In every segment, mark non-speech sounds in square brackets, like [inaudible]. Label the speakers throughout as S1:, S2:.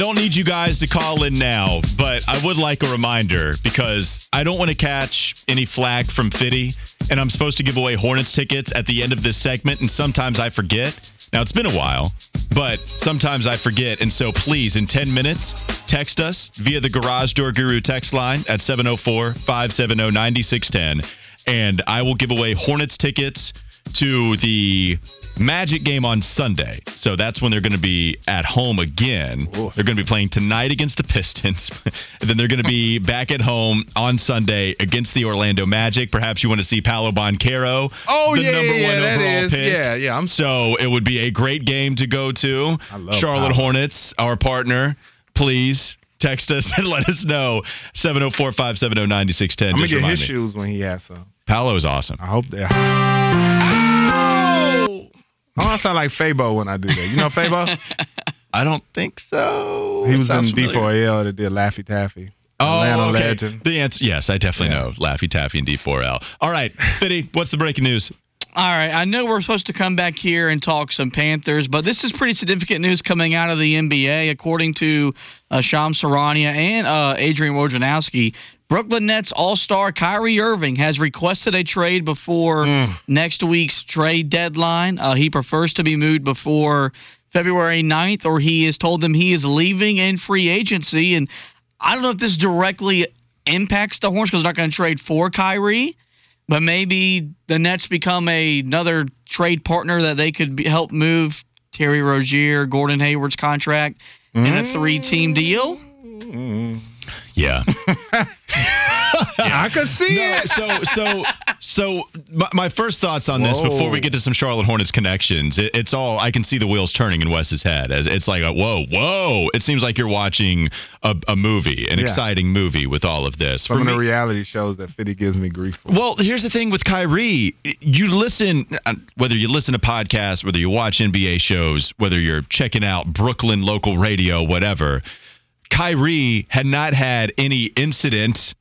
S1: Don't need you guys to call in now, but I would like a reminder because I don't want to catch any flack from Fitty, and I'm supposed to give away Hornets tickets at the end of this segment, and sometimes I forget. Now, it's been a while, but sometimes I forget. And so please, in 10 minutes, text us via the Garage Door Guru text line at 704 570 9610, and I will give away Hornets tickets to the Magic game on Sunday. So that's when they're going to be at home again. Ooh. They're going to be playing tonight against the Pistons. and [laughs] then they're going to be [laughs] back at home on Sunday against the Orlando Magic. Perhaps you want to see Paolo Banchero.
S2: Oh, the yeah, number yeah, one that is.
S1: Pick.
S2: Yeah, yeah. I'm
S1: so it would be a great game to go to. Charlotte Paolo. Hornets, our partner. Please text us [laughs] and let us know 704 570 9610.
S2: I'm going to get his me. shoes when he has some.
S1: Paolo's awesome.
S2: I hope they're. I sound like Fabo when I do that. You know Fabo? [laughs]
S1: I don't think so.
S2: He was in D4L that did Laffy Taffy.
S1: Oh, Atlanta okay. legend. The answer, yes, I definitely yeah. know Laffy Taffy and D4L. All right, Fitty, what's the breaking news?
S3: All right, I know we're supposed to come back here and talk some Panthers, but this is pretty significant news coming out of the NBA. According to uh, Shams Charania and uh, Adrian Wojnarowski, Brooklyn Nets All Star Kyrie Irving has requested a trade before mm. next week's trade deadline. Uh, he prefers to be moved before February 9th, or he has told them he is leaving in free agency. And I don't know if this directly impacts the Hornets because they're not going to trade for Kyrie, but maybe the Nets become a, another trade partner that they could be, help move Terry Rozier, Gordon Hayward's contract mm. in a three team deal. Mm.
S1: Yeah. [laughs]
S2: yeah. I could see no, it.
S1: So, so, so, my, my first thoughts on this before we get to some Charlotte Hornets connections, it, it's all I can see the wheels turning in Wes's head. As it's like, a, whoa, whoa! It seems like you're watching a, a movie, an yeah. exciting movie with all of this.
S2: Some of the reality shows that Fitty gives me grief for.
S1: Well, here's the thing with Kyrie: you listen, uh, whether you listen to podcasts, whether you watch NBA shows, whether you're checking out Brooklyn local radio, whatever Kyrie had not had any incident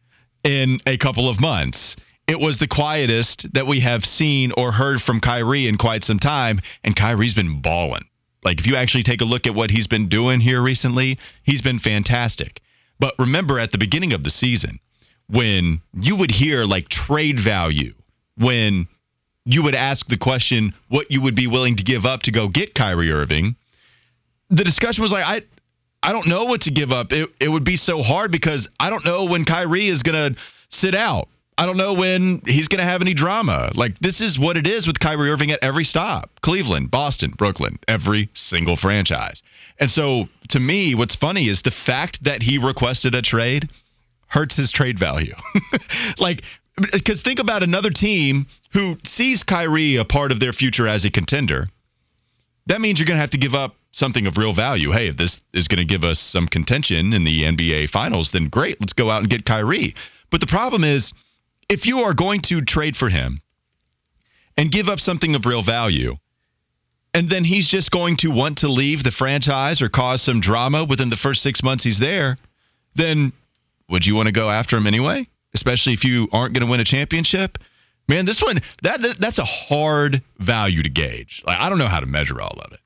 S1: in a couple of months. It was the quietest that we have seen or heard from Kyrie in quite some time, and Kyrie's been balling. Like, if you actually take a look at what he's been doing here recently, he's been fantastic. But remember at the beginning of the season, when you would hear like trade value, when you would ask the question what you would be willing to give up to go get Kyrie Irving, the discussion was like, I, I don't know what to give up. It, it would be so hard because I don't know when Kyrie is going to sit out. I don't know when he's going to have any drama. Like, this is what it is with Kyrie Irving at every stop Cleveland, Boston, Brooklyn, every single franchise. And so, to me, what's funny is the fact that he requested a trade hurts his trade value. [laughs] like, because think about another team who sees Kyrie a part of their future as a contender. That means you're going to have to give up something of real value. Hey, if this is going to give us some contention in the NBA finals, then great, let's go out and get Kyrie. But the problem is, if you are going to trade for him and give up something of real value, and then he's just going to want to leave the franchise or cause some drama within the first six months he's there, then would you want to go after him anyway? Especially if you aren't going to win a championship? Man, this one that, that that's a hard value to gauge. Like I don't know how to measure all of it.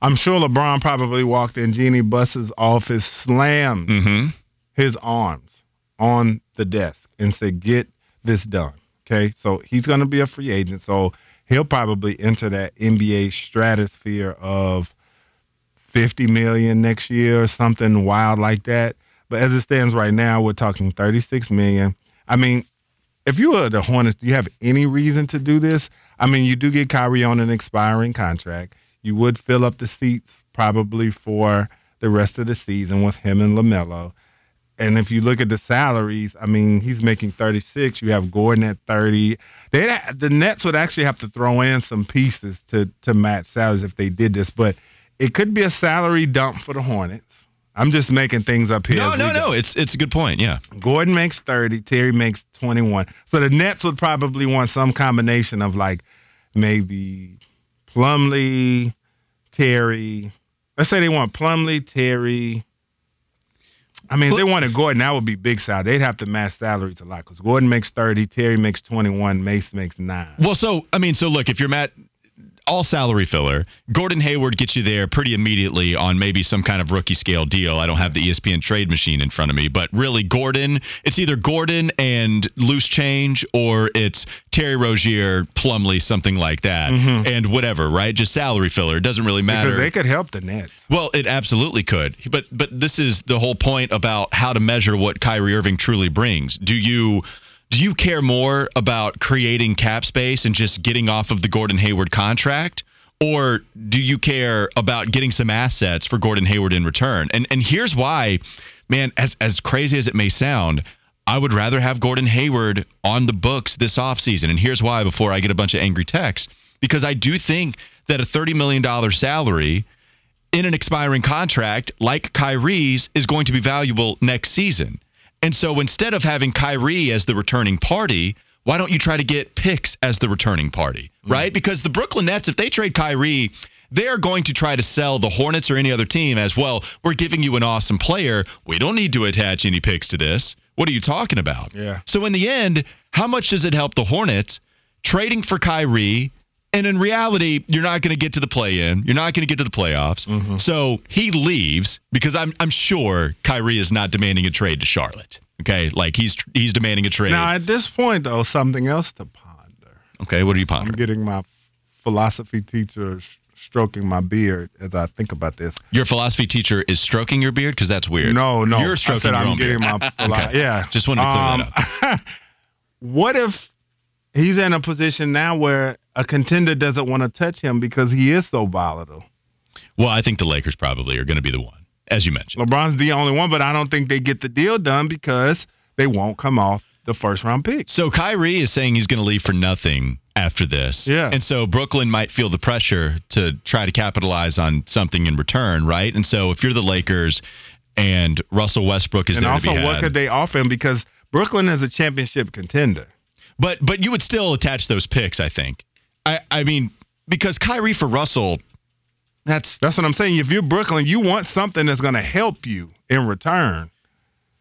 S2: I'm sure LeBron probably walked in Jeanie Buss's office, slammed mm-hmm. his arms on the desk, and said, "Get this done." Okay, so he's going to be a free agent, so he'll probably enter that NBA stratosphere of 50 million next year or something wild like that. But as it stands right now, we're talking 36 million. I mean, if you are the Hornets, do you have any reason to do this? I mean, you do get Kyrie on an expiring contract. You would fill up the seats probably for the rest of the season with him and LaMelo. and if you look at the salaries, I mean, he's making 36. You have Gordon at 30. They the Nets would actually have to throw in some pieces to to match salaries if they did this, but it could be a salary dump for the Hornets. I'm just making things up here.
S1: No, no, no. It's it's a good point. Yeah.
S2: Gordon makes 30. Terry makes 21. So the Nets would probably want some combination of like maybe Plumlee, Terry. Let's say they want Plumlee, Terry. I mean, if they wanted Gordon, that would be big salary. They'd have to match salaries a lot because Gordon makes 30, Terry makes 21, Mace makes 9.
S1: Well, so, I mean, so look, if you're Matt all salary filler. Gordon Hayward gets you there pretty immediately on maybe some kind of rookie scale deal. I don't have the ESPN trade machine in front of me, but really Gordon, it's either Gordon and loose change or it's Terry Rozier, Plumlee, something like that. Mm-hmm. And whatever, right? Just salary filler. It doesn't really matter.
S2: Because they could help the Nets.
S1: Well, it absolutely could. But but this is the whole point about how to measure what Kyrie Irving truly brings. Do you do you care more about creating cap space and just getting off of the Gordon Hayward contract? Or do you care about getting some assets for Gordon Hayward in return? And and here's why, man, as as crazy as it may sound, I would rather have Gordon Hayward on the books this offseason. And here's why before I get a bunch of angry texts. Because I do think that a $30 million salary in an expiring contract like Kyrie's is going to be valuable next season. And so instead of having Kyrie as the returning party, why don't you try to get picks as the returning party, mm. right? Mm. Because the Brooklyn Nets, if they trade Kyrie, they are going to try to sell the Hornets or any other team as well. We're giving you an awesome player. We don't need to attach any picks to this. What are you talking about?
S2: Yeah.
S1: So in the end, how much does it help the Hornets trading for Kyrie and in reality, you're not going to get to the play in. You're not going to get to the playoffs. Mm-hmm. So he leaves because I'm I'm sure Kyrie is not demanding a trade to Charlotte. Okay, like he's he's demanding a trade.
S2: Now at this point, though, something else to ponder.
S1: Okay, what are you pondering?
S2: I'm getting my philosophy teacher stroking my beard as I think about this.
S1: Your philosophy teacher is stroking your beard because that's weird.
S2: No, no,
S1: you're stroking I
S2: said
S1: your
S2: I'm getting
S1: beard.
S2: my philo- okay. yeah.
S1: Just wanted to clear um, that [laughs] up.
S2: what if he's in a position now where a contender doesn't want to touch him because he is so volatile.
S1: Well, I think the Lakers probably are going to be the one, as you mentioned.
S2: LeBron's the only one, but I don't think they get the deal done because they won't come off the first round pick.
S1: So Kyrie is saying he's going to leave for nothing after this.
S2: Yeah.
S1: And so Brooklyn might feel the pressure to try to capitalize on something in return, right? And so if you're the Lakers and Russell Westbrook is
S2: and
S1: there
S2: also,
S1: to be had, and also what
S2: could they offer him? Because Brooklyn is a championship contender.
S1: But but you would still attach those picks, I think. I, I mean, because Kyrie for Russell, that's
S2: that's what I'm saying. If you're Brooklyn, you want something that's going to help you in return.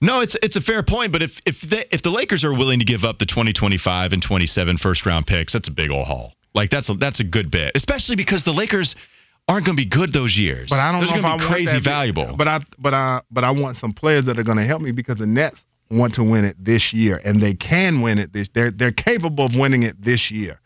S1: No, it's it's a fair point, but if if they, if the Lakers are willing to give up the 2025 and 27 first round picks, that's a big old haul. Like that's a, that's a good bit, especially because the Lakers aren't going to be good those years.
S2: But I don't
S1: those
S2: know if
S1: I crazy
S2: want that,
S1: valuable.
S2: But I but I but I want some players that are going to help me because the Nets want to win it this year, and they can win it this. They're they're capable of winning it this year.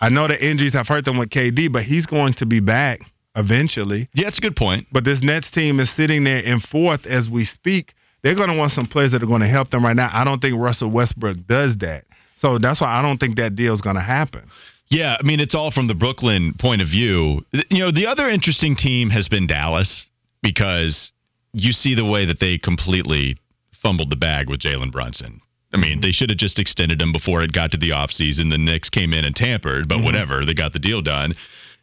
S2: I know the injuries have hurt them with KD, but he's going to be back eventually.
S1: Yeah, it's a good point.
S2: But this Nets team is sitting there in fourth as we speak. They're going to want some players that are going to help them right now. I don't think Russell Westbrook does that. So that's why I don't think that deal is going to happen.
S1: Yeah, I mean, it's all from the Brooklyn point of view. You know, the other interesting team has been Dallas because you see the way that they completely fumbled the bag with Jalen Brunson. I mean, they should have just extended him before it got to the offseason. The Knicks came in and tampered, but mm-hmm. whatever, they got the deal done.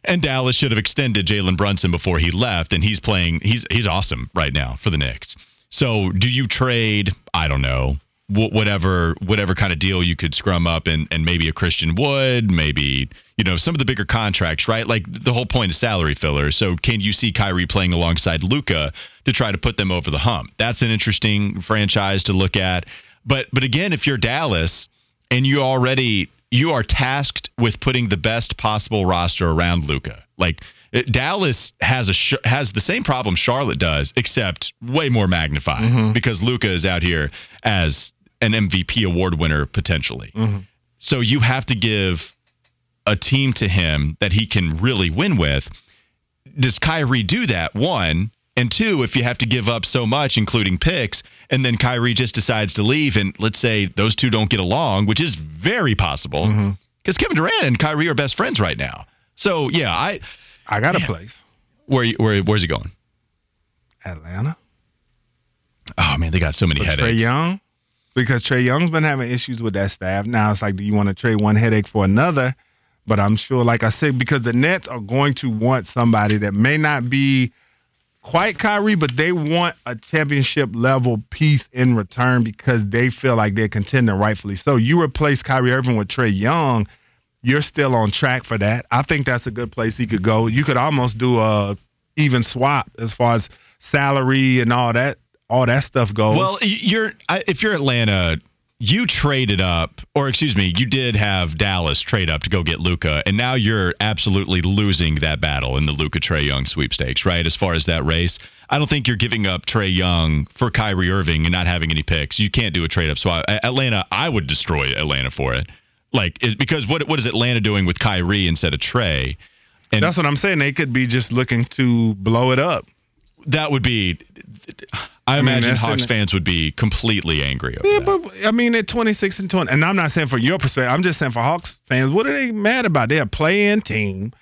S1: And Dallas should have extended Jalen Brunson before he left, and he's playing. He's he's awesome right now for the Knicks. So, do you trade? I don't know whatever whatever kind of deal you could scrum up and and maybe a Christian Wood, maybe you know some of the bigger contracts, right? Like the whole point is salary filler. So can you see Kyrie playing alongside Luka to try to put them over the hump? That's an interesting franchise to look at. But but again, if you're Dallas and you already you are tasked with putting the best possible roster around Luka, like it, Dallas has a has the same problem Charlotte does, except way more magnified mm-hmm. because Luka is out here as an MVP award winner potentially. Mm-hmm. So you have to give a team to him that he can really win with. Does Kyrie do that? One, and two, if you have to give up so much, including picks, and then Kyrie just decides to leave, and let's say those two don't get along, which is very possible, because mm-hmm. Kevin Durant and Kyrie are best friends right now. So yeah, I
S2: I got a place.
S1: Where where where's he going?
S2: Atlanta.
S1: Oh man, they got so many
S2: But
S1: headaches.
S2: Trae Young, because Trae Young's been having issues with that staff. Now it's like, do you want to trade one headache for another? But I'm sure, like I said, because the Nets are going to want somebody that may not be quite Kyrie, but they want a championship level piece in return because they feel like they're contending rightfully. So you replace Kyrie Irving with Trae Young, you're still on track for that. I think that's a good place he could go. You could almost do a even swap as far as salary and all that all that stuff goes.
S1: Well, you're if you're Atlanta, you traded up, or excuse me, you did have Dallas trade up to go get Luka, and now you're absolutely losing that battle in the Luka Trae Young sweepstakes, right? As far as that race, I don't think you're giving up Trae Young for Kyrie Irving and not having any picks. You can't do a trade up. So I, Atlanta, I would destroy Atlanta for it, like it, because what what is Atlanta doing with Kyrie instead of Trae? And
S2: That's what I'm saying. They could be just looking to blow it up.
S1: That would be. I
S2: mean,
S1: imagine
S2: that's
S1: Hawks fans would be completely angry over
S2: Yeah,
S1: that.
S2: but I mean, at 26 and 20, and I'm not saying for your perspective. I'm just saying for Hawks fans, what are they mad about? They're a play-in team.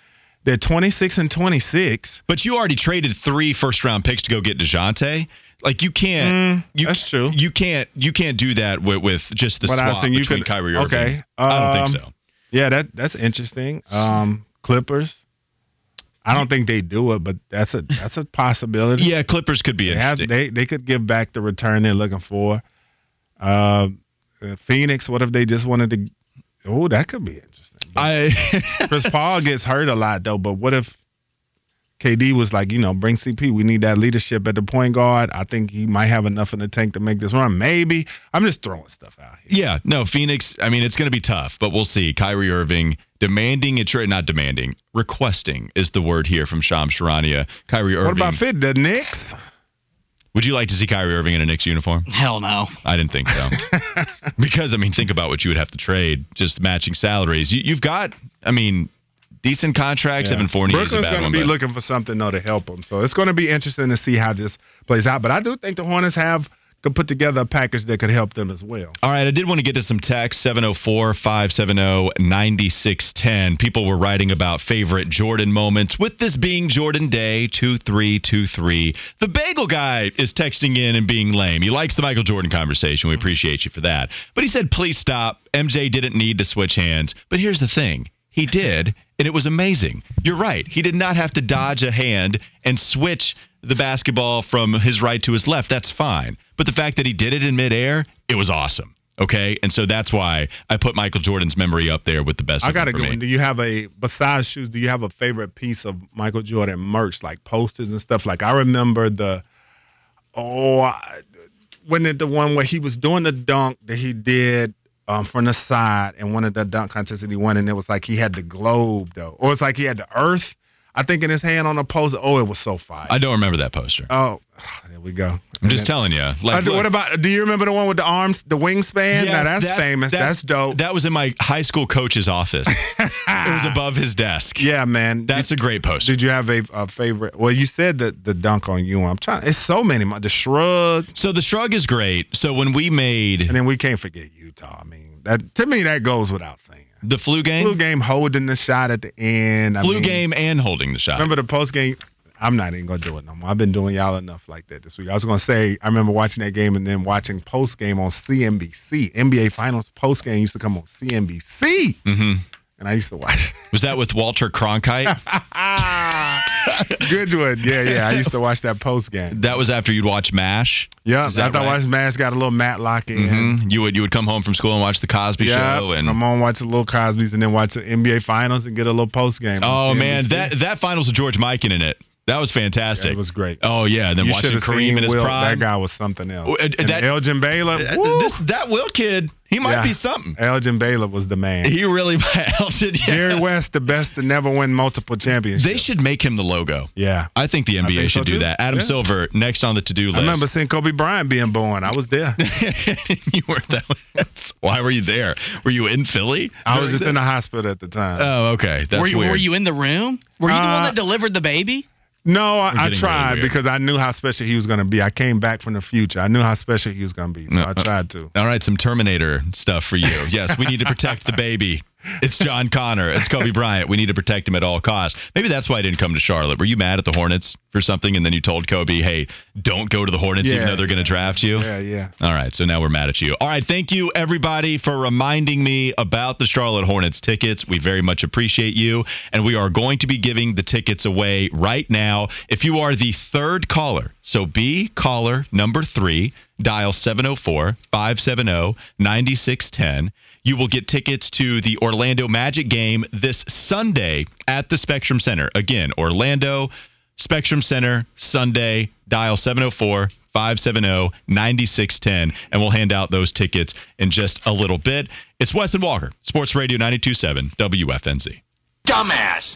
S2: They're 26 and 26.
S1: But you already traded three first round picks to go get Dejounte. Like you can't.
S2: Mm,
S1: you,
S2: that's true.
S1: You can't. You can't do that with, with just the
S2: But
S1: swap
S2: saying you
S1: between
S2: could-
S1: Kyrie Irving.
S2: okay,
S1: I don't think
S2: um,
S1: so.
S2: Yeah, that that's interesting. Um, Clippers. I don't think they do it, but that's a that's a possibility.
S1: Yeah, Clippers could be
S2: They, have, they they could give back the return they're looking for. Uh, Phoenix. What if they just wanted to? Oh, that could be interesting. But
S1: I. [laughs]
S2: Chris Paul gets hurt a lot though. But what if KD was like, you know, bring CP? We need that leadership at the point guard. I think he might have enough in the tank to make this run. Maybe. I'm just throwing stuff out here.
S1: yeah, no, Phoenix. I mean, it's going to be tough, but we'll see. Kyrie Irving demanding a trade, not demanding, requesting is the word here from Sham Charania. Kyrie Irving.
S2: What about fit the Knicks?
S1: Would you like to see Kyrie Irving in a Knicks uniform?
S3: Hell no.
S1: I didn't think so. [laughs] because I mean, think about what you would have to trade, just matching salaries. You, you've got, I mean, decent contracts. Evan Fournier is a
S2: Brooklyn's
S1: bad
S2: going to be
S1: but-
S2: looking for something though to help them. So it's going to be interesting to see how this plays out. But I do think the Hornets have could put together a package that could help them as well.
S1: All right, I did want to get to some text 704 570 9610. People were writing about favorite Jordan moments. With this being Jordan Day 2323, the bagel guy is texting in and being lame. He likes the Michael Jordan conversation. We appreciate you for that. But he said, please stop. MJ didn't need to switch hands. But here's the thing he did, and it was amazing. You're right. He did not have to dodge a hand and switch the basketball from his right to his left. That's fine. But the fact that he did it in midair, it was awesome. Okay, and so that's why I put Michael Jordan's memory up there with the best.
S2: I got a good one. Do you have a besides shoes? Do you have a favorite piece of Michael Jordan merch, like posters and stuff? Like I remember the oh, I, when it the one where he was doing the dunk that he did um, from the side and one of the dunk contests that he won, and it was like he had the globe though, or it's like he had the earth. I think in his hand on the poster. Oh, it was so fire.
S1: I don't remember that poster.
S2: oh, there we go.
S1: I'm just telling you. Like,
S2: I what about? Do you remember the one with the arms, the wingspan? Now that's,
S1: that-
S2: famous.
S1: that-
S2: That's, dope.
S1: That was in my high school coach's office. [laughs] it was above his desk.
S2: yeah, man.
S1: That's a great poster.
S2: Did you have a, a favorite? Well, you said that the dunk on you. I'm trying. It's so many. The shrug,
S1: So the shrug is great. So when we made
S2: and then we can't forget Utah. I mean, that to me that goes without saying.
S1: The flu game,
S2: Flu game holding the shot at the end. I
S1: flu
S2: mean,
S1: game, and holding the shot.
S2: Remember the post game? I'm not even gonna do it no more. I've been doing y'all enough like that this week. I was gonna say I remember watching that game and then watching post game on CNBC. NBA Finals post game used to come on CNBC,
S1: hmm
S2: and I used to watch.
S1: Was that with Walter Cronkite? [laughs] [laughs]
S2: Good one. Yeah, yeah. I used to watch that post game.
S1: that was after you'd watch MASH.
S2: Yeah, after I
S1: right?
S2: watched Mash, got a little Matlock in.
S1: hmm You would you would come home from school and watch the Cosby
S2: Yeah,
S1: Show and
S2: I'm on watch the little Cosby's and then watch the NBA Finals and get a little post game.
S1: oh man, that that finals with George Mikan in it. That was fantastic.
S2: it was great.
S1: Oh yeah, and then
S2: you
S1: watching Kareem in his
S2: Wilt.
S1: prime.
S2: That guy was something else.
S1: And And that-
S2: Elgin Baylor,
S1: Uh, this that Wilt kid, he might
S2: Yeah.
S1: be something.
S2: Elgin Baylor was the man.
S1: He really [laughs] Elgin. Yes.
S2: Jerry West, the best to never win multiple championships.
S1: They should make him the logo.
S2: Yeah.
S1: I think the NBA
S2: think so,
S1: should do
S2: too.
S1: that. Adam
S2: Yeah.
S1: Silver next on the to-do list.
S2: I remember seeing Kobe Bryant being born. I was there. [laughs]
S1: you were that. [laughs] Why were you there? Were you in Philly?
S2: I was just in the hospital at the time.
S1: Oh, okay. That's
S3: were you
S1: weird.
S3: were you in the room? Were you the one
S2: Uh,
S3: that delivered the baby?
S2: No, I, I tried
S1: really
S2: because I knew how special he was going to be. I came back from the future. I knew how special he was going to be. So
S1: No,
S2: I
S1: uh,
S2: tried to.
S1: All right, some Terminator stuff for you. Yes, we need to protect the baby. It's John Connor. It's Kobe Bryant. We need to protect him at all costs. Maybe that's why I didn't come to Charlotte. Were you mad at the Hornets for something, and then you told Kobe, "Hey, don't go to the Hornets, even though they're going to draft you."
S2: Yeah, yeah.
S1: All right, so now we're mad at you. All right, thank you everybody for reminding me about the Charlotte Hornets tickets. We very much appreciate you, and we are going to be giving the tickets away right now. If you are the third caller, so be caller number three, dial 704-570-9610. You will get tickets to the Orlando Magic game this Sunday at the Spectrum Center. Again, Orlando Spectrum Center, Sunday, dial 704 570 9610, and we'll hand out those tickets in just a little bit. It's Wes and Walker, Sports Radio 927 WFNZ.
S4: Dumbass.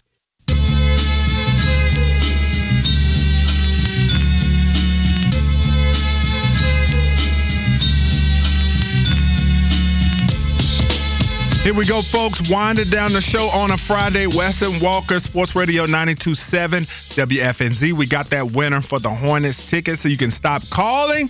S2: Here we go, folks. Winding down the show on a Friday. Wes and Walker, Sports Radio 927 WFNZ. We got that winner for the Hornets ticket, so you can stop calling.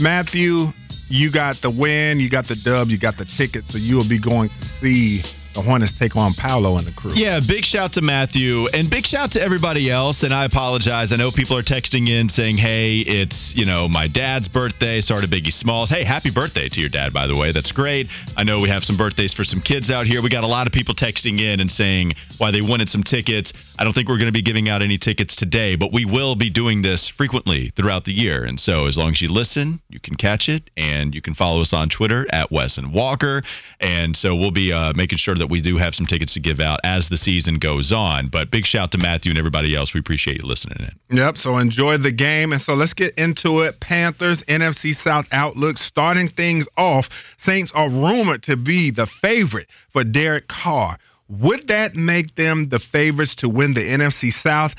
S2: Matthew, you got the win, you got the dub, you got the ticket, so you will be going to see the Hornets take on Paolo and the crew.
S1: Yeah, big shout to Matthew and big shout to everybody else. And I apologize. I know people are texting in saying, hey, it's, you know, my dad's birthday. Started Biggie Smalls. Hey, happy birthday to your dad, by the way. That's great. I know we have some birthdays for some kids out here. We got a lot of people texting in and saying why they wanted some tickets. I don't think we're going to be giving out any tickets today, but we will be doing this frequently throughout the year. And so as long as you listen, you can catch it. And you can follow us on Twitter at Wes and Walker. And so we'll be uh, making sure that we do have some tickets to give out as the season goes on. But big shout to Matthew and everybody else. We appreciate you listening in.
S2: Yep. So enjoy the game. And so let's get into it. Panthers, NFC South outlook. Starting things off, Saints are rumored to be the favorite for Derek Carr. Would that make them the favorites to win the NFC South?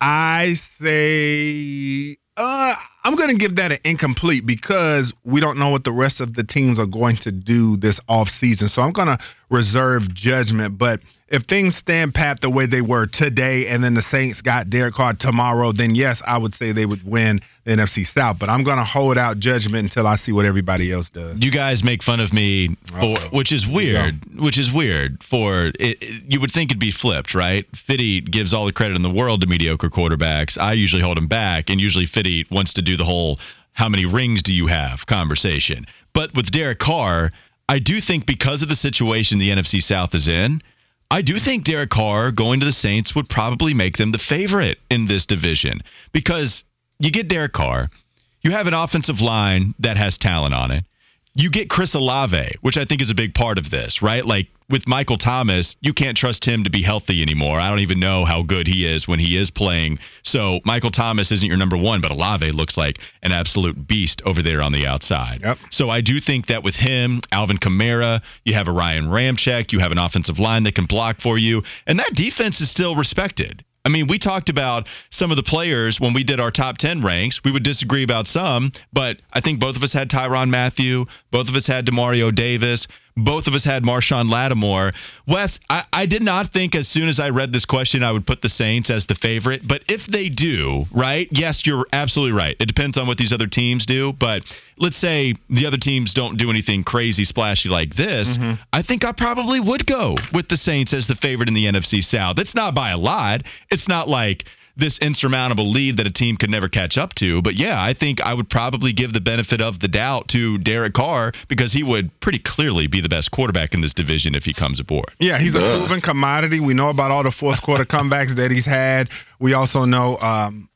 S2: I say, uh, I'm going to give that an incomplete because we don't know what the rest of the teams are going to do this offseason. So I'm going to reserve judgment. But if things stand pat the way they were today and then the Saints got Derek Carr tomorrow, then yes, I would say they would win the NFC South. But I'm going to hold out judgment until I see what everybody else does.
S1: You guys make fun of me for, which is weird, which is weird for it, it- you would think it'd be flipped, right? Fitty gives all the credit in the world to mediocre quarterbacks. I usually hold him back and usually Fitty wants to do the whole how many rings do you have conversation. But with Derek Carr, I do think because of the situation the NFC South is in, I do think Derek Carr going to the Saints would probably make them the favorite in this division because you get Derek Carr, you have an offensive line that has talent on it. You get Chris Olave, which I think is a big part of this, right? Like with Michael Thomas, you can't trust him to be healthy anymore. I don't even know how good he is when he is playing. So Michael Thomas isn't your number one, but Olave looks like an absolute beast over there on the outside.
S2: Yep.
S1: So I do think that with him, Alvin Kamara, you have a Ryan Ramczyk, you have an offensive line that can block for you, and that defense is still respected. I mean, we talked about some of the players when we did our top 10 ranks. We would disagree about some, but I think both of us had Tyrann Mathieu. Both of us had Demario Davis. Both of us had Marshon Lattimore. Wes, I, I did not think as soon as I read this question I would put the Saints as the favorite, but if they do, right? Yes, you're absolutely right. It depends on what these other teams do, but let's say the other teams don't do anything crazy splashy like this. Mm-hmm. I think I probably would go with the Saints as the favorite in the NFC South. It's not by a lot. It's not like this insurmountable lead that a team could never catch up to. But yeah, I think I would probably give the benefit of the doubt to Derek Carr because he would pretty clearly be the best quarterback in this division if he comes aboard.
S2: Yeah, he's a proven commodity. We know about all the fourth quarter [laughs] comebacks that he's had. We also know um,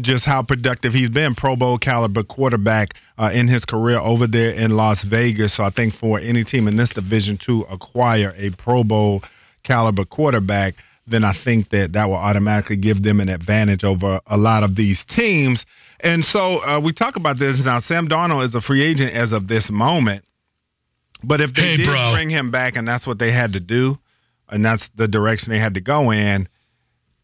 S2: just how productive he's been, Pro Bowl caliber quarterback uh, in his career over there in Las Vegas. So I think for any team in this division to acquire a Pro Bowl caliber quarterback, then I think that that will automatically give them an advantage over a lot of these teams. And so uh, we talk about this now. Sam Darnold is a free agent as of this moment. But if they
S1: Hey,
S2: did
S1: bro.
S2: bring him back and that's what they had to do, and that's the direction they had to go in,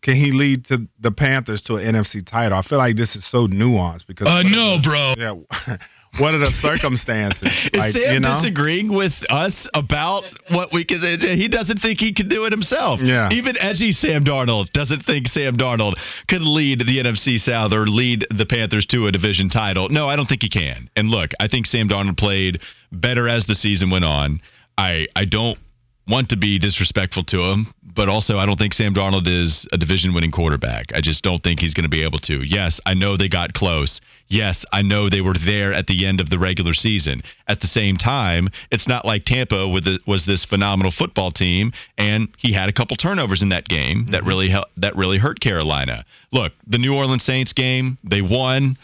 S2: can he lead to the Panthers to an NFC title? I feel like this is so nuanced because
S1: Uh, no, bro.
S2: yeah, [laughs] what are the circumstances? [laughs]
S1: Is
S2: like,
S1: Sam
S2: you know?
S1: disagreeing with us about what we can? He doesn't think he can do it himself.
S2: Yeah.
S1: Even edgy Sam Darnold doesn't think Sam Darnold could lead the NFC South or lead the Panthers to a division title. No, I don't think he can. And look, I think Sam Darnold played better as the season went on. I I don't want to be disrespectful to him, but also I don't think Sam Darnold is a division winning quarterback. I just don't think he's going to be able to. Yes, I know they got close. Yes, I know they were there at the end of the regular season. At the same time, it's not like Tampa was this phenomenal football team and he had a couple turnovers in that game that mm-hmm. really that really hurt Carolina. Look, the New Orleans Saints game, they won.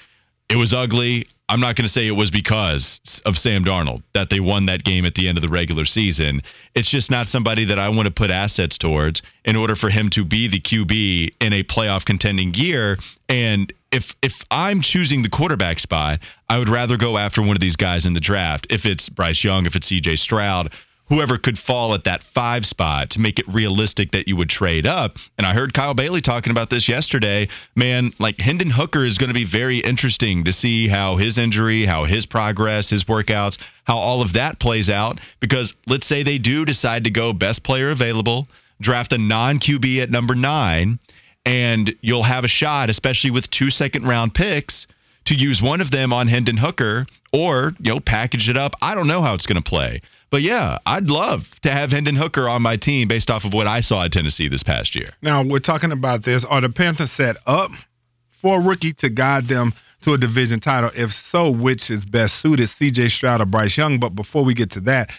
S1: It was ugly. I'm not going to say it was because of Sam Darnold that they won that game at the end of the regular season. It's just not somebody that I want to put assets towards in order for him to be the QB in a playoff contending year. And if if I'm choosing the quarterback spot, I would rather go after one of these guys in the draft. If it's Bryce Young, if it's CJ Stroud, whoever could fall at that five spot to make it realistic that you would trade up. And I heard Kyle Bailey talking about this yesterday. Man, like Hendon Hooker is going to be very interesting to see how his injury, how his progress, his workouts, how all of that plays out. Because let's say they do decide to go best player available, draft a non QB at number nine, and you'll have a shot, especially with two second round picks to use one of them on Hendon Hooker or, you know, package it up. I don't know how it's going to play. But yeah, I'd love to have Hendon Hooker on my team based off of what I saw at Tennessee this past year.
S2: Now, we're talking about this. Are the Panthers set up for a rookie to guide them to a division title? If so, which is best suited, CJ Stroud or Bryce Young? But before we get to that,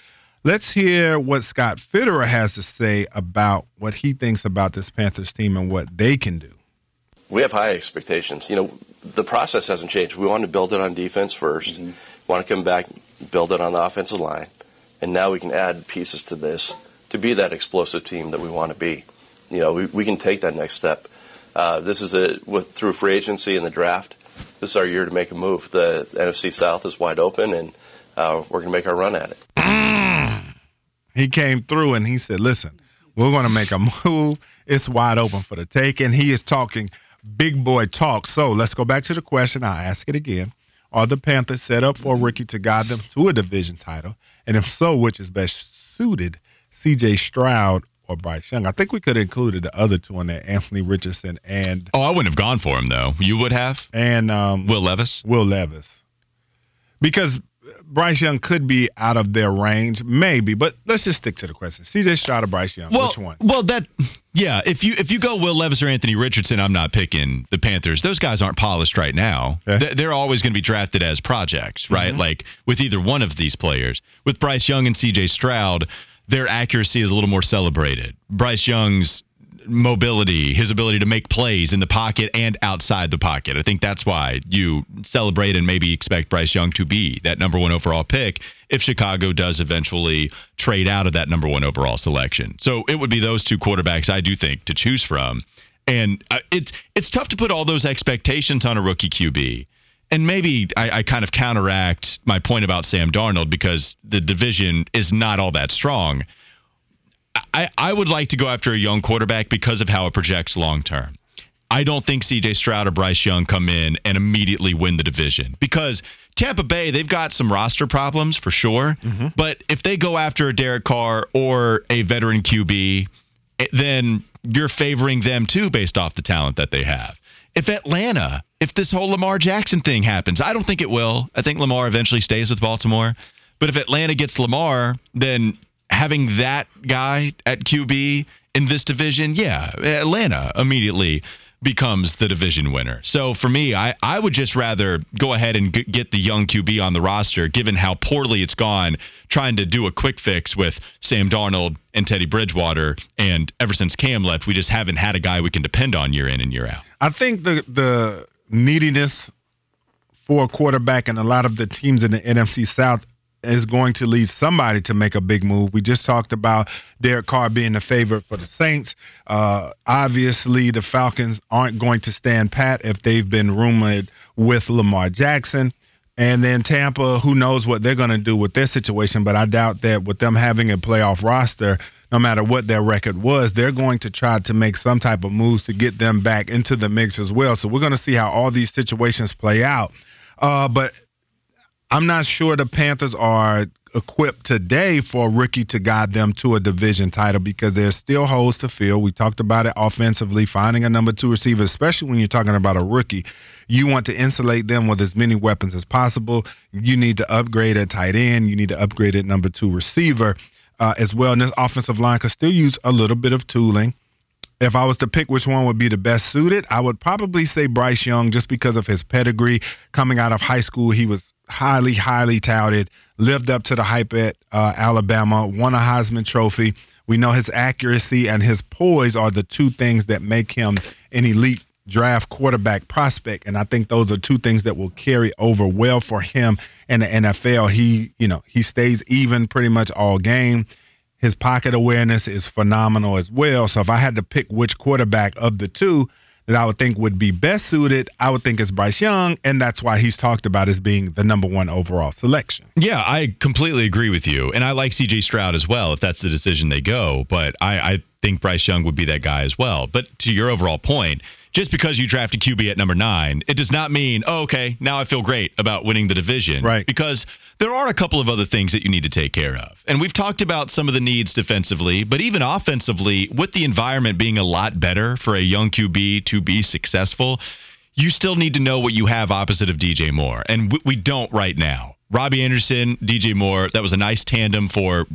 S2: let's hear what Scott Fitterer has to say about what he thinks about this Panthers team and what they can do.
S4: We have high expectations. You know, the process hasn't changed. We want to build it on defense 1st mm-hmm. Want to come back, build it on the offensive line, and now we can add pieces to this to be that explosive team that we want to be. You know, we, we can take that next step. Uh, this is a with through free agency and the draft. This is our year to make a move. The NFC South is wide open, and uh, we're going to make our run at it.
S2: He came through and he said, "Listen, we're going to make a move. It's wide open for the take." And he is talking big boy talk. So let's go back to the question. I'll ask it again. Are the Panthers set up for a rookie to guide them to a division title? And if so, which is best suited, CJ Stroud or Bryce Young? I think we could have included the other two on there, Anthony Richardson and.
S1: Oh, I wouldn't have gone for him, though. You would have?
S2: And um,
S1: Will Levis?
S2: Will Levis. Because Bryce Young could be out of their range, maybe. But let's just stick to the question: C.J. Stroud or Bryce Young?
S1: Well,
S2: Which one?
S1: Well, that yeah. If you if you go Will Levis or Anthony Richardson, I'm not picking the Panthers. Those guys aren't polished right now. Yeah. They're always going to be drafted as projects, right? Mm-hmm. Like with either one of these players. With Bryce Young and C.J. Stroud, their accuracy is a little more celebrated. Bryce Young's mobility, his ability to make plays in the pocket and outside the pocket. I think that's why you celebrate and maybe expect Bryce Young to be that number one overall pick if Chicago does eventually trade out of that number one overall selection. So it would be those two quarterbacks I do think to choose from. And uh, it's it's tough to put all those expectations on a rookie QB. And maybe I, I kind of counteract my point about Sam Darnold because the division is not all that strong. I, I would like to go after a young quarterback because of how it projects long term. I don't think CJ Stroud or Bryce Young come in and immediately win the division because Tampa Bay, they've got some roster problems for sure. Mm-hmm. But if they go after a Derek Carr or a veteran QB, then you're favoring them too based off the talent that they have. If Atlanta, if this whole Lamar Jackson thing happens, I don't think it will. I think Lamar eventually stays with Baltimore. But if Atlanta gets Lamar, then having that guy at QB in this division, yeah, Atlanta immediately becomes the division winner. So for me, I, I would just rather go ahead and g- get the young QB on the roster, given how poorly it's gone trying to do a quick fix with Sam Darnold and Teddy Bridgewater. And ever since Cam left, we just haven't had a guy we can depend on year in and year out.
S2: I think the the neediness for a quarterback and a lot of the teams in the NFC South is going to lead somebody to make a big move. We just talked about Derek Carr being the favorite for the Saints. Uh, obviously, the Falcons aren't going to stand pat if they've been rumored with Lamar Jackson. And then Tampa, who knows what they're going to do with their situation, but I doubt that with them having a playoff roster, no matter what their record was, they're going to try to make some type of moves to get them back into the mix as well. So we're going to see how all these situations play out. Uh, but I'm not sure the Panthers are equipped today for a rookie to guide them to a division title because there's still holes to fill. We talked about it offensively, finding a number two receiver, especially when you're talking about a rookie. You want to insulate them with as many weapons as possible. You need to upgrade at tight end. You need to upgrade at number two receiver. uh, as well. And this offensive line could still use a little bit of tooling. If I was to pick which one would be the best suited, I would probably say Bryce Young just because of his pedigree. Coming out of high school, he was highly, highly touted, lived up to the hype at uh, Alabama, won a Heisman Trophy. We know his accuracy and his poise are the two things that make him an elite draft quarterback prospect. And I think those are two things that will carry over well for him in the NFL. He, you know, he stays even pretty much all game. His pocket awareness is phenomenal as well. So if I had to pick which quarterback of the two that I would think would be best suited, I would think it's Bryce Young, and that's why he's talked about as being the number one overall selection.
S1: Yeah, I completely agree with you, and I like C.J. Stroud as well if that's the decision they go. But I, I think Bryce Young would be that guy as well. But to your overall point, just because you drafted QB at number nine, it does not mean, oh, okay, now I feel great about winning the division.
S2: Right.
S1: Because there are a couple of other things that you need to take care of. And we've talked about some of the needs defensively, but even offensively, with the environment being a lot better for a young QB to be successful, you still need to know what you have opposite of DJ Moore. And we don't right now. Robbie Anderson, DJ Moore, that was a nice tandem for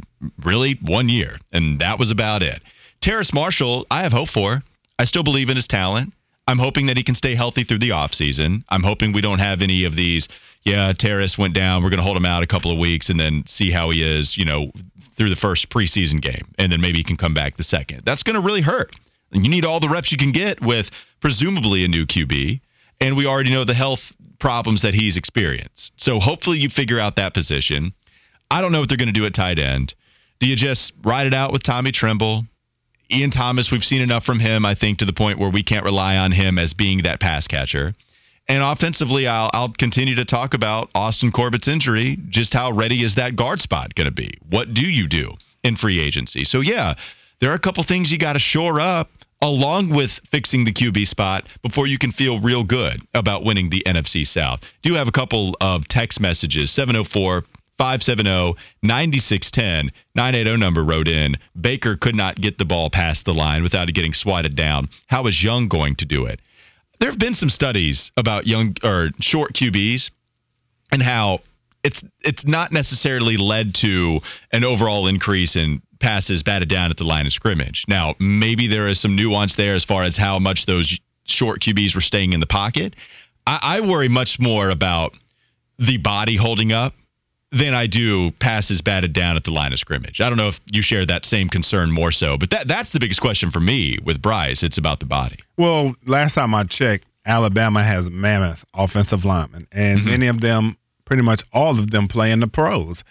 S1: really one year, and that was about it. Terrace Marshall, I have hope for. I still believe in his talent. I'm hoping that he can stay healthy through the offseason. I'm hoping we don't have any of these, yeah, Terrace went down. We're going to hold him out a couple of weeks and then see how he is, you know, through the first preseason game. And then maybe he can come back the second. That's going to really hurt. You need all the reps you can get with presumably a new QB. And we already know the health problems that he's experienced. So hopefully you figure out that position. I don't know what they're going to do at tight end. Do you just ride it out with Tommy Tremble? Ian Thomas, we've seen enough from him, I think, to the point where we can't rely on him as being that pass catcher. And offensively, I'll, I'll continue to talk about Austin Corbett's injury. Just how ready is that guard spot going to be? What do you do in free agency? So, yeah, there are a couple things you got to shore up along with fixing the QB spot before you can feel real good about winning the NFC South. Do you have a couple of text messages 704 570 9610 980 number wrote in. Baker could not get the ball past the line without it getting swatted down. How is Young going to do it? There have been some studies about young or short QBs and how it's it's not necessarily led to an overall increase in passes batted down at the line of scrimmage. Now, maybe there is some nuance there as far as how much those short QBs were staying in the pocket. I, I worry much more about the body holding up than I do passes batted down at the line of scrimmage. I don't know if you share that same concern more so, but that that's the biggest question for me with Bryce. It's about the body.
S2: Well, last time I checked, Alabama has mammoth offensive linemen, and mm-hmm. many of them, pretty much all of them, play in the pros.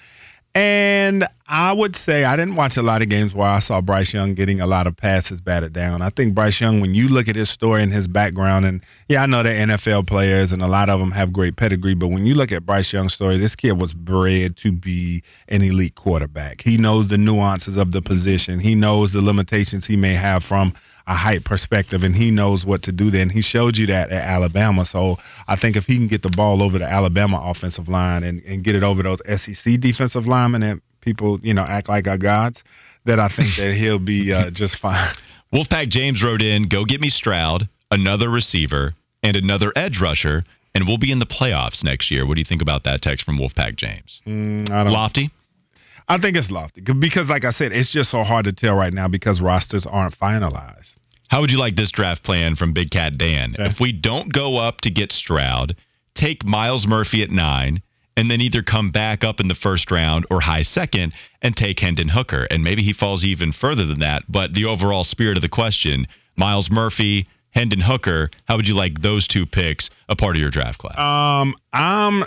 S2: And I would say I didn't watch a lot of games where I saw Bryce Young getting a lot of passes batted down. I think Bryce Young, when you look at his story and his background, and yeah, I know they're NFL players and a lot of them have great pedigree, but when you look at Bryce Young's story, this kid was bred to be an elite quarterback. He knows the nuances of the position, he knows the limitations he may have from a height perspective, and he knows what to do there. And he showed you that at Alabama. So I think if he can get the ball over the Alabama offensive line and, and get it over those SEC defensive linemen and people, you know, act like our gods, that I think that he'll be uh, [laughs] just fine.
S1: Wolfpack James wrote in, "Go get me Stroud, another receiver, and another edge rusher." And we'll be in the playoffs next year. What do you think about that text from Wolfpack James?
S2: Mm,
S1: Lofty?
S2: I think it's lofty because, like I said, it's just so hard to tell right now because rosters aren't finalized.
S1: How would you like this draft plan from Big Cat Dan? Okay. If we don't go up to get Stroud, take Myles Murphy at nine, and then either come back up in the first round or high second and take Hendon Hooker. And maybe he falls even further than that. But the overall spirit of the question Myles Murphy, Hendon Hooker, how would you like those two picks a part of your draft class?
S2: Um, I'm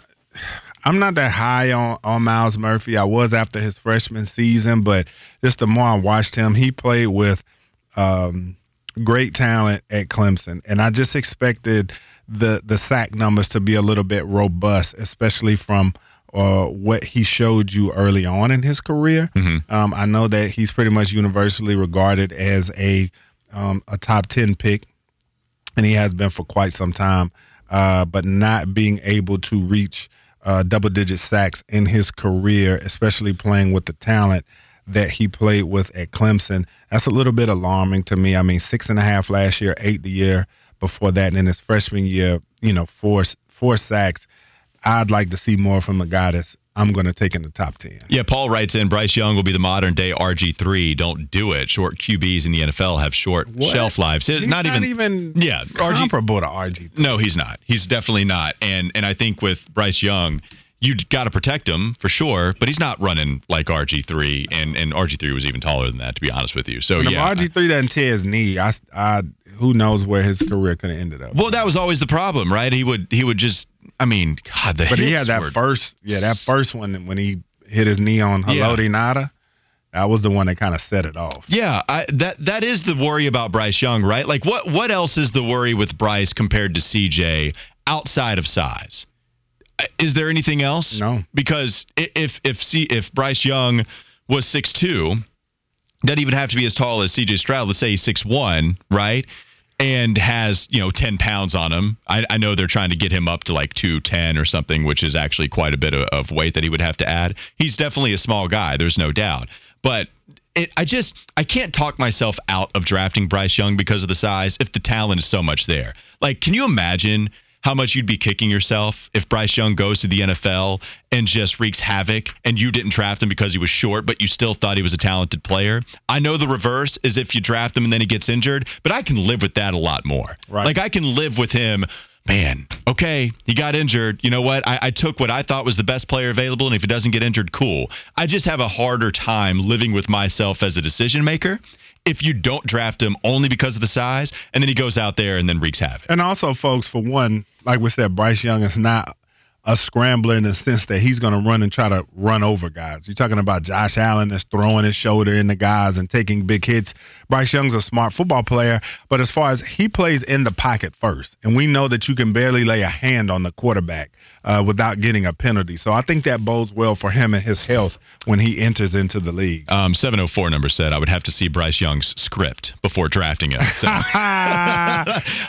S2: I'm not that high on, on Myles Murphy. I was after his freshman season, but just the more I watched him, he played with um, great talent at Clemson, and I just expected the the sack numbers to be a little bit robust, especially from uh, what he showed you early on in his career. Mm-hmm. Um, I know that he's pretty much universally regarded as a um, a top ten pick, and he has been for quite some time. Uh, but not being able to reach uh, double digit sacks in his career, especially playing with the talent that he played with at Clemson. That's a little bit alarming to me. I mean, six and a half last year, eight the year before that, and in his freshman year, you know, four four sacks. I'd like to see more from a guy that's I'm going to take in the top 10.
S1: Yeah, Paul writes in Bryce Young will be the modern day RG3. Don't do it. Short QBs in the NFL have short
S2: What?
S1: shelf lives.
S2: He's
S1: not, even,
S2: even
S1: yeah, RG
S2: comparable to RG.
S1: No, he's not. He's definitely not. And and I think with Bryce Young, you got to protect him for sure, but he's not running like RG3 and and RG3 was even taller than that to be honest with you. So
S2: When
S1: yeah.
S2: if RG3 doesn't tear his knee, I, I, who knows where his career could have ended up.
S1: well, that was always the problem, right? He would he would just I mean, god, the
S2: But he had that
S1: were-
S2: first, yeah, that first one when he hit his knee on
S1: Yeah.
S2: Haloti Ngata. That was the one that kind of set it off.
S1: Yeah, I, that that is the worry about Bryce Young, right? Like, what what else is the worry with Bryce compared to CJ outside of size? Is there anything else?
S2: No.
S1: Because if if C, if Bryce Young was six two, doesn't even have to be as tall as CJ Stroud. Let's say he's six one, right? And has you know ten pounds on him. I, I know they're trying to get him up to like two ten or something, which is actually quite a bit of, of weight that he would have to add. He's definitely a small guy. There's no doubt. But it, I just I can't talk myself out of drafting Bryce Young because of the size. If the talent is so much there, like, can you imagine? How much you'd be kicking yourself if Bryce Young goes to the NFL and just wreaks havoc and you didn't draft him because he was short, but you still thought he was a talented player. I know the reverse is if you draft him and then he gets injured, but I can live with that a lot more.
S2: Right.
S1: Like I can live with him. Man, okay, he got injured. You know what? I, I took what I thought was the best player available, and if he doesn't get injured, cool. I just have a harder time living with myself as a decision maker if you don't draft him only because of the size, and then he goes out there and then wreaks havoc.
S2: And also, folks, for one, like we said, Bryce Young is not a scrambler in the sense that he's going to run and try to run over guys. You're talking about Josh Allen that's throwing his shoulder in the guys and taking big hits. Bryce Young's a smart football player, but as far as he plays in the pocket first, and we know that you can barely lay a hand on the quarterback uh, without getting a penalty. So I think that bodes well for him and his health when he enters into the league.
S1: Um, 704 number said I would have to see Bryce Young's script before drafting him. So. [laughs] [laughs]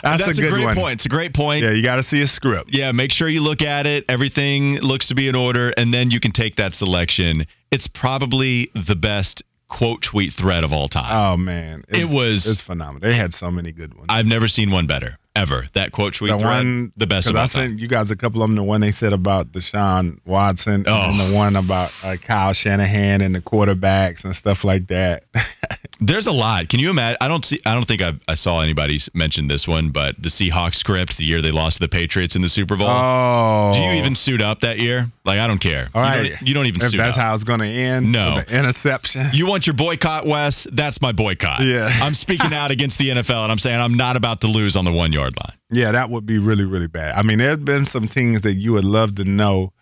S2: That's, a, good
S1: great
S2: one.
S1: point. It's a great point.
S2: Yeah, you got to see a script.
S1: yeah, make sure you look at it. Everything looks to be in order, and then you can take that selection. It's probably the best quote tweet thread of all time.
S2: Oh man,
S1: It was-
S2: it's phenomenal. They had so many good ones.
S1: I've never seen one better ever. That quote tweet
S2: the
S1: thread,
S2: one,
S1: the best of
S2: I sent you guys a couple of them. The one they said about Deshaun Watson,
S1: Oh.
S2: and the one about uh, Kyle Shanahan and the quarterbacks and stuff like that. [laughs]
S1: There's a lot. Can you imagine? I don't see. I don't think I, I saw anybody mention this one, but the Seahawks script, the year they lost to the Patriots in the Super Bowl.
S2: oh,
S1: Do you even suit up that year? Like I don't care.
S2: All
S1: you,
S2: right,
S1: don't, you don't even
S2: if
S1: suit
S2: that's
S1: up.
S2: how it's going to end.
S1: No.
S2: interception.
S1: You want your boycott, Wes? That's my boycott.
S2: Yeah.
S1: I'm speaking [laughs] out against the NFL, and I'm saying I'm not about to lose on the one yard line.
S2: Yeah, that would be really, really bad. I mean, there's been some teams that you would love to know.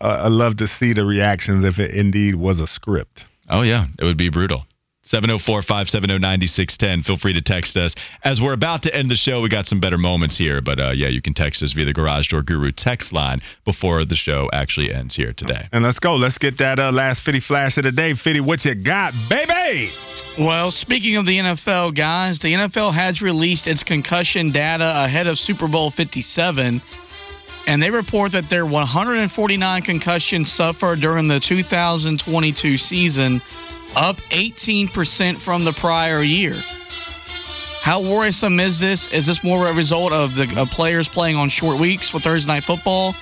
S2: Uh, love to see the reactions if it indeed was a script.
S1: Oh, yeah. It would be brutal. 704 570 9610. Feel free to text us. As we're about to end the show, we got some better moments here. But uh, yeah, you can text us via the Garage Door Guru text line before the show actually ends here today.
S2: And let's go. Let's get that uh, last Fitty flash of the day. Fitty, what you got, baby?
S3: Well, speaking of the NFL, guys, the NFL has released its concussion data ahead of Super Bowl 57, and they report that there were 149 concussions suffered during the 2022 season, up 18% from the prior year. How worrisome is this? Is this more a result of the players playing on short weeks with Thursday night football?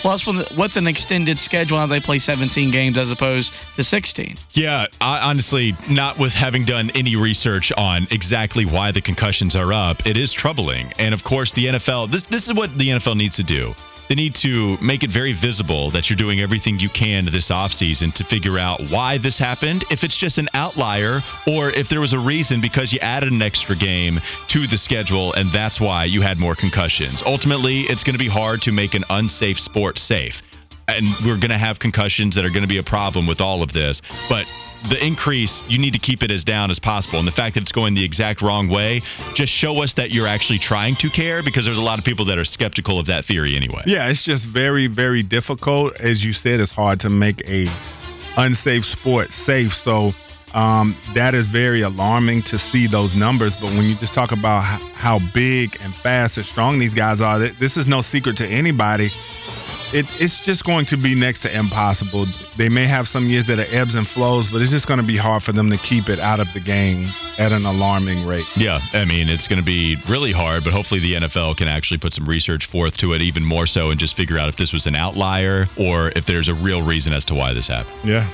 S3: Plus, with, with an extended schedule, now they play 17 games as opposed to 16.
S1: Yeah, I, honestly, not with having done any research on exactly why the concussions are up, it is troubling. And of course, the NFL, this this is what the NFL needs to do. They need to make it very visible that you're doing everything you can this offseason to figure out why this happened, if it's just an outlier, or if there was a reason because you added an extra game to the schedule and that's why you had more concussions. Ultimately, it's going to be hard to make an unsafe sport safe and we're going to have concussions that are going to be a problem with all of this. But the increase, you need to keep it as down as possible. And the fact that it's going the exact wrong way, just show us that you're actually trying to care because there's a lot of people that are skeptical of that theory anyway.
S2: Yeah, it's just very, very difficult. As you said, it's hard to make a unsafe sport safe. So um, that is very alarming to see those numbers. But when you just talk about how big and fast and strong these guys are, this is no secret to anybody. It, it's just going to be next to impossible. They may have some years that are ebbs and flows, but it's just going to be hard for them to keep it out of the game at an alarming rate.
S1: Yeah, I mean, it's going to be really hard, but hopefully the NFL can actually put some research forth to it even more so and just figure out if this was an outlier or if there's a real reason as to why this happened.
S2: Yeah.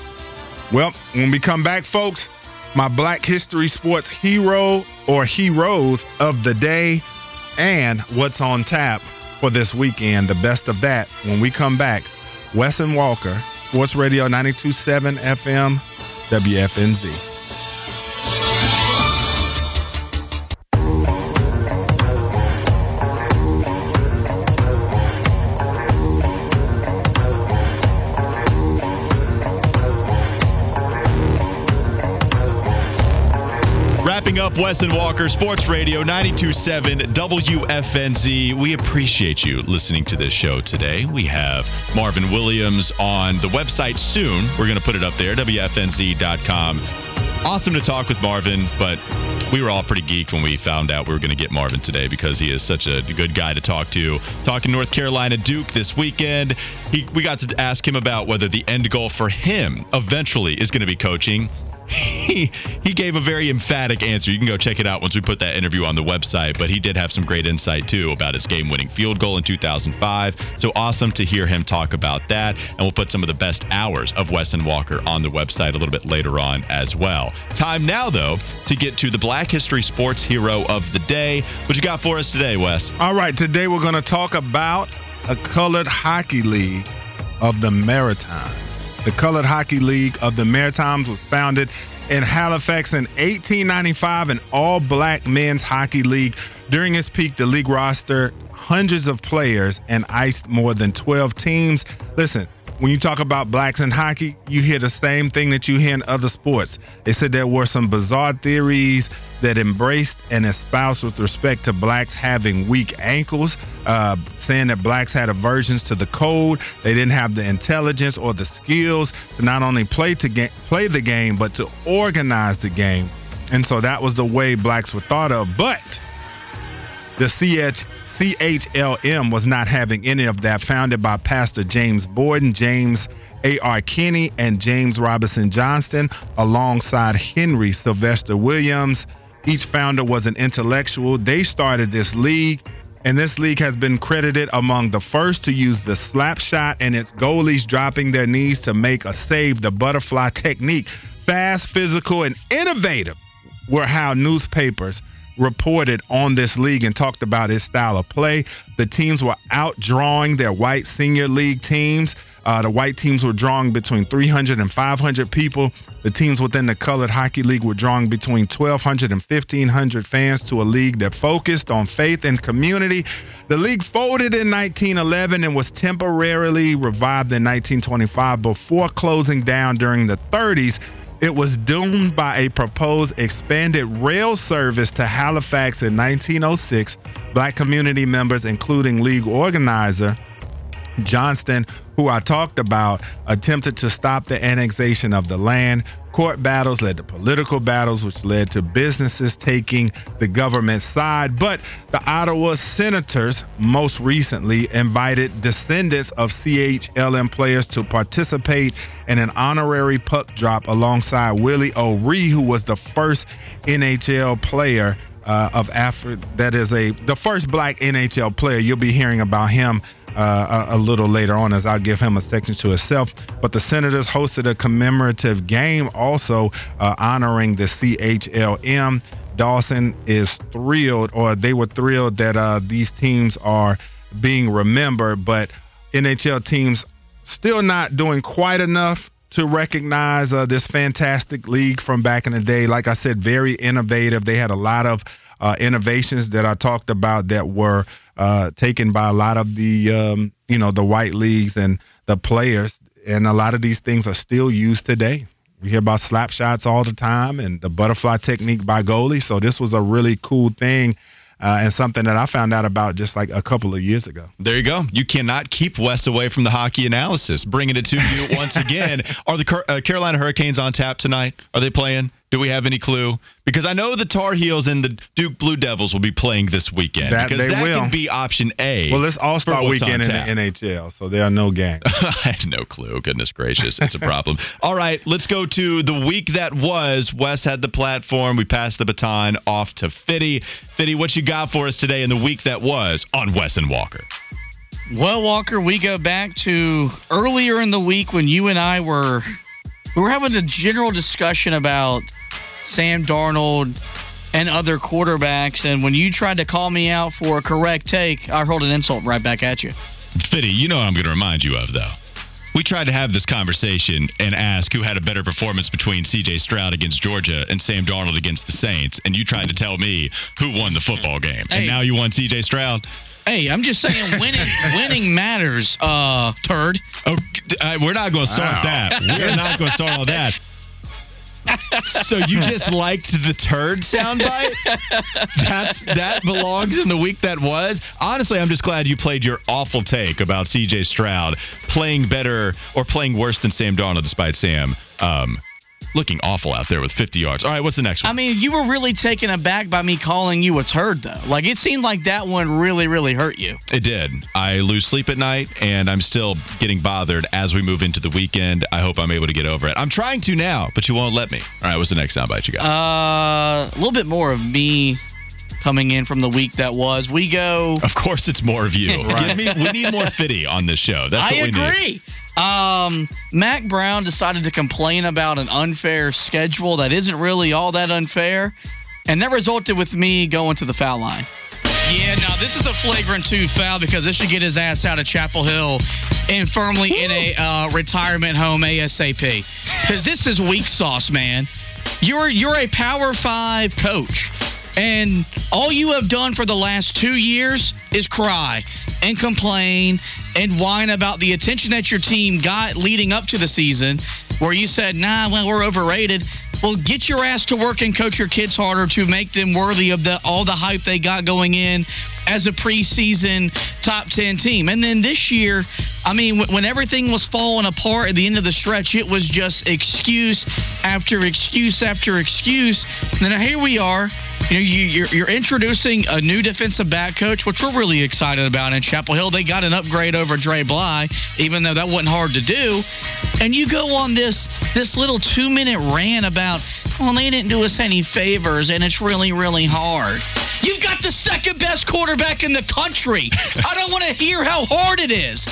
S2: Well, when we come back, folks, my Black History Sports hero or heroes of the day and what's on tap for this weekend. The best of that when we come back. Wes and Walker, Sports Radio 927 FM, WFNZ.
S1: Up Walker, Sports Radio 927 WFNZ. We appreciate you listening to this show today. We have Marvin Williams on the website soon. We're going to put it up there, WFNZ.com. Awesome to talk with Marvin, but we were all pretty geeked when we found out we were going to get Marvin today because he is such a good guy to talk to. Talking North Carolina Duke this weekend, he, we got to ask him about whether the end goal for him eventually is going to be coaching he gave a very emphatic answer. You can go check it out once we put that interview on the website. But he did have some great insight too about his game-winning field goal in 2005. So awesome to hear him talk about that. And we'll put some of the best hours of Wes and Walker on the website a little bit later on as well. Time now though to get to the Black History Sports Hero of the Day. What you got for us today, Wes?
S2: All right, today we're going to talk about a colored hockey league of the Maritimes. The Colored Hockey League of the Maritimes was founded in Halifax in 1895, an all black men's hockey league. During its peak, the league rostered hundreds of players and iced more than 12 teams. Listen, when you talk about blacks in hockey, you hear the same thing that you hear in other sports. They said there were some bizarre theories that embraced and espoused with respect to blacks having weak ankles, uh, saying that blacks had aversions to the cold. They didn't have the intelligence or the skills to not only play to ga- play the game but to organize the game. And so that was the way blacks were thought of. But the CH CHLM was not having any of that, founded by Pastor James Borden, James A.R. Kinney, and James Robinson Johnston, alongside Henry Sylvester Williams. Each founder was an intellectual. They started this league, and this league has been credited among the first to use the slap shot and its goalies dropping their knees to make a save, the butterfly technique. Fast, physical, and innovative were how newspapers reported on this league and talked about its style of play. The teams were outdrawing their white senior league teams. Uh, the white teams were drawing between 300 and 500 people. The teams within the colored hockey league were drawing between 1,200 and 1,500 fans to a league that focused on faith and community. The league folded in 1911 and was temporarily revived in 1925 before closing down during the 30s it was doomed by a proposed expanded rail service to Halifax in 1906. Black community members, including league organizer Johnston, who I talked about, attempted to stop the annexation of the land. Court battles led to political battles, which led to businesses taking the government's side. But the Ottawa Senators, most recently, invited descendants of CHLM players to participate in an honorary puck drop alongside Willie O'Ree, who was the first NHL player uh, of Africa. That is a the first black NHL player. You'll be hearing about him uh, a, a, little later on as I'll give him a section to himself. But the Senators hosted a commemorative game also uh, honoring the CHLM. Dawson is thrilled, or they were thrilled that uh, these teams are being remembered, but NHL teams still not doing quite enough to recognize uh, this fantastic league from back in the day. Like I said, very innovative. They had a lot of uh, innovations that I talked about that were uh, taken by a lot of the um, you know the white leagues and the players, and a lot of these things are still used today. We hear about slap shots all the time and the butterfly technique by goalies. So this was a really cool thing. Uh, and something that I found out about just like a couple of years ago.
S1: There you go. You cannot keep Wes away from the hockey analysis. Bringing it to you [laughs] once again. Are the uh, Carolina Hurricanes on tap tonight? Are they playing? Do we have any clue? Because I know the Tar Heels and the Duke Blue Devils will be playing this weekend.
S5: That
S1: because
S5: they
S1: that
S5: will.
S1: could be option A.
S5: Well, it's All Star
S1: for
S5: weekend
S1: on
S5: in the. NHL, so there are no games. [laughs]
S1: I had no clue. Goodness gracious, it's a problem. [laughs] All right, let's go to the week that was. Wes had the platform. We passed the baton off to Fitty. Fitty, what you got for us today in the week that was on Wes and Walker?
S3: Well, Walker, we go back to earlier in the week when you and I were we were having a general discussion about Sam Darnold and other quarterbacks, and when you tried to call me out for a correct take, I hurled an insult right back at you.
S1: Fitty, you know what I'm going to remind you of, though. We tried to have this conversation and ask who had a better performance between C.J. Stroud against Georgia and Sam Darnold against the Saints, and you tried to tell me who won the football game,
S3: Hey.
S1: and now you won C.J. Stroud.
S3: Hey, I'm just saying [laughs] winning winning matters, uh, turd.
S1: Oh, uh, we're not going to start
S5: Wow.
S1: that. We're not going to start all that. [laughs] So you just liked the turd soundbite? That's that belongs in the week that was. Honestly, I'm just glad you played your awful take about C.J. Stroud playing better or playing worse than Sam Darnold, despite Sam um, looking awful out there with 50 yards. All right, what's the next one?
S3: I mean, you were really taken aback by me calling you a turd, though. Like it seemed like that one really, really hurt you.
S1: It did. I lose sleep at night, and I'm still getting bothered as we move into the weekend. I hope I'm able to get over it. I'm trying to now, but you won't let me. All right, what's the next soundbite you got?
S3: Uh, a little bit more of me coming in from the week that was. We go.
S1: of course, it's more of you. [laughs]
S3: Right.
S1: Give me, we need more fitty on this show. That's
S3: I
S1: what we need.
S3: agree. Um, Mack Brown decided to complain about an unfair schedule that isn't really all that unfair, and that resulted with me going to the foul line. Yeah, now this is a flagrant two foul because this should get his ass out of Chapel Hill and firmly in a uh, retirement home ASAP. Because this is weak sauce, man. You're you're a Power Five coach, and all you have done for the last two years is cry and complain and whine about the attention that your team got leading up to the season, where you said, "Nah, well, we're overrated." Well, get your ass to work and coach your kids harder to make them worthy of the all the hype they got going in as a preseason top 10 team. And then this year, I mean, when, everything was falling apart at the end of the stretch, it was just excuse after excuse after excuse. And then here we are. You know, you, you're, you're introducing a new defensive back coach, which we're really excited about in Chapel Hill. They got an upgrade over Dre Bly, even though that wasn't hard to do. And you go on this this little two minute rant about, well, they didn't do us any favors, and it's really really hard. You've got the second best quarterback in the country. I don't want to hear how hard it is.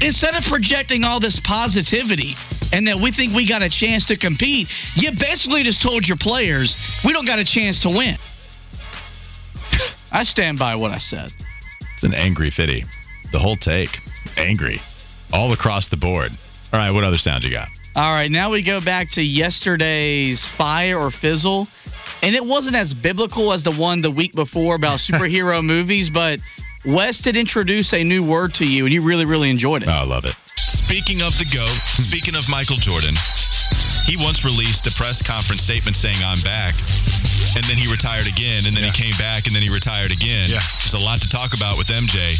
S3: Instead of projecting all this positivity and that we think we got a chance to compete, you basically just told your players we don't got a chance to win. I stand by what I said.
S1: It's an angry fitty. The whole take. Angry. All across the board. All right, what other sound you got?
S3: All right, now we go back to yesterday's fire or fizzle. And it wasn't as biblical as the one the week before about [laughs] superhero movies, but Wes did introduce a new word to you, and you really, really enjoyed it.
S1: I love it. Speaking of the GOAT, speaking of Michael Jordan, he once released a press conference statement saying, I'm back. And then he retired again, and then he came back, and then he retired again.
S5: Yeah.
S1: There's a lot to talk about with MJ.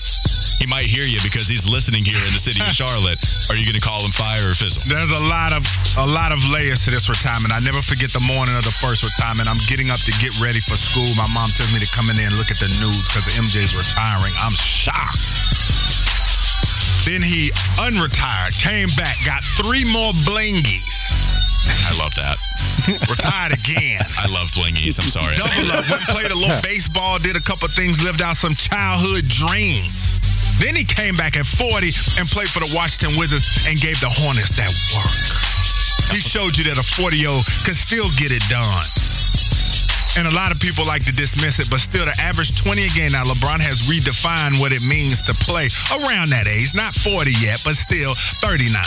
S1: He might hear you because he's listening here in the city of [laughs] Charlotte. Are you going to call him fire or fizzle?
S2: There's a lot of a lot of layers to this retirement. I never forget the morning of the first retirement. I'm getting up to get ready for school. My mom tells me to come in there and look at the news because MJ's retiring. I'm shocked. Then he unretired, came back, got three more blingies,
S1: I love that.
S2: We're retired again. [laughs]
S1: I love blingies. I'm sorry.
S2: Double up, went played a little [laughs] baseball, did a couple things, lived out some childhood dreams. Then he came back at 40 and played for the Washington Wizards and gave the Hornets that work. He showed you that a 40 year old could still get it done. And a lot of people like to dismiss it, but still, the average 20 a game. Now, LeBron has redefined what it means to play around that age. Not 40 yet, but still 39.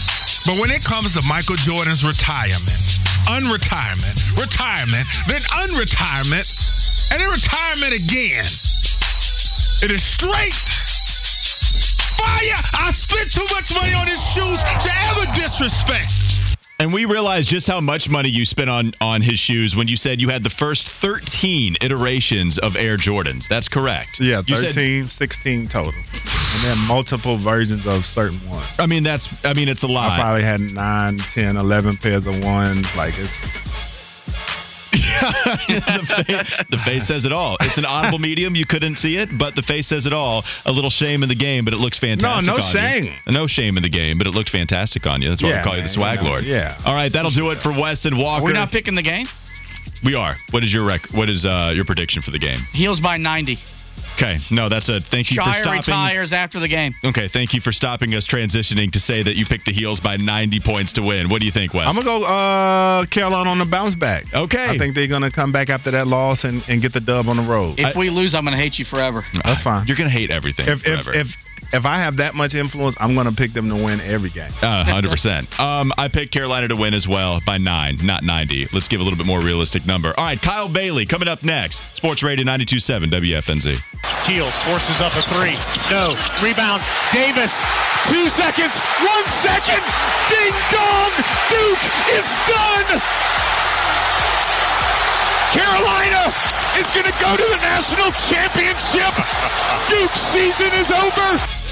S2: [laughs] But when it comes to Michael Jordan's retirement, unretirement, retirement, then unretirement, and then retirement again, it is straight fire. I spent too much money on his shoes to ever disrespect.
S1: And we realized just how much money you spent on on his shoes when you said you had the first 13 iterations of Air Jordans. That's correct.
S2: Yeah,
S1: You said-
S2: 13, 16 total. And then multiple versions of certain ones.
S1: I mean, that's. I mean, it's a lot.
S2: I probably had 9, 10, 11 pairs of ones. Like, it's.
S1: The, face, the face says it all. It's an audible medium. You couldn't see it, but the face says it all. A little shame in the game, but it looks fantastic.
S2: no
S1: on
S2: shame.
S1: You. No shame in the game, but it looked fantastic on you. That's why
S2: Yeah,
S1: we call you the swag
S2: you know,
S1: lord.
S2: yeah.
S1: All right, that'll do it for Wes and Walker.
S3: We're not picking the game.
S1: we are. What is your rec- What is uh, your prediction for the game?
S3: Heels by 90.
S1: Okay, no, that's a thank you for
S3: Shire
S1: stopping.
S3: retires after the game.
S1: Okay, thank you for stopping us transitioning to say that you picked the heels by 90 points to win. What do you think, Wes?
S2: I'm going to go uh, Carolina on the bounce back.
S1: Okay.
S2: I think they're going to come back after that loss and, and get the dub on the road.
S3: If we lose, I'm going to hate you forever.
S2: That's fine.
S1: You're gonna hate everything.
S2: if, if,
S1: forever.
S2: if, if I have that much influence, I'm going to pick them to win every game.
S1: Uh, 100%. [laughs] Um, I picked Carolina to win as well by nine, not 90. Let's give a little bit more realistic number. All right, Kyle Bailey coming up next. Sports Radio 92.7 WFNZ.
S6: Keels forces up a three. No. Rebound. Davis. Two seconds. One second. Ding dong. Duke is done. Carolina is going to go to the national championship. [laughs] Duke's season is over.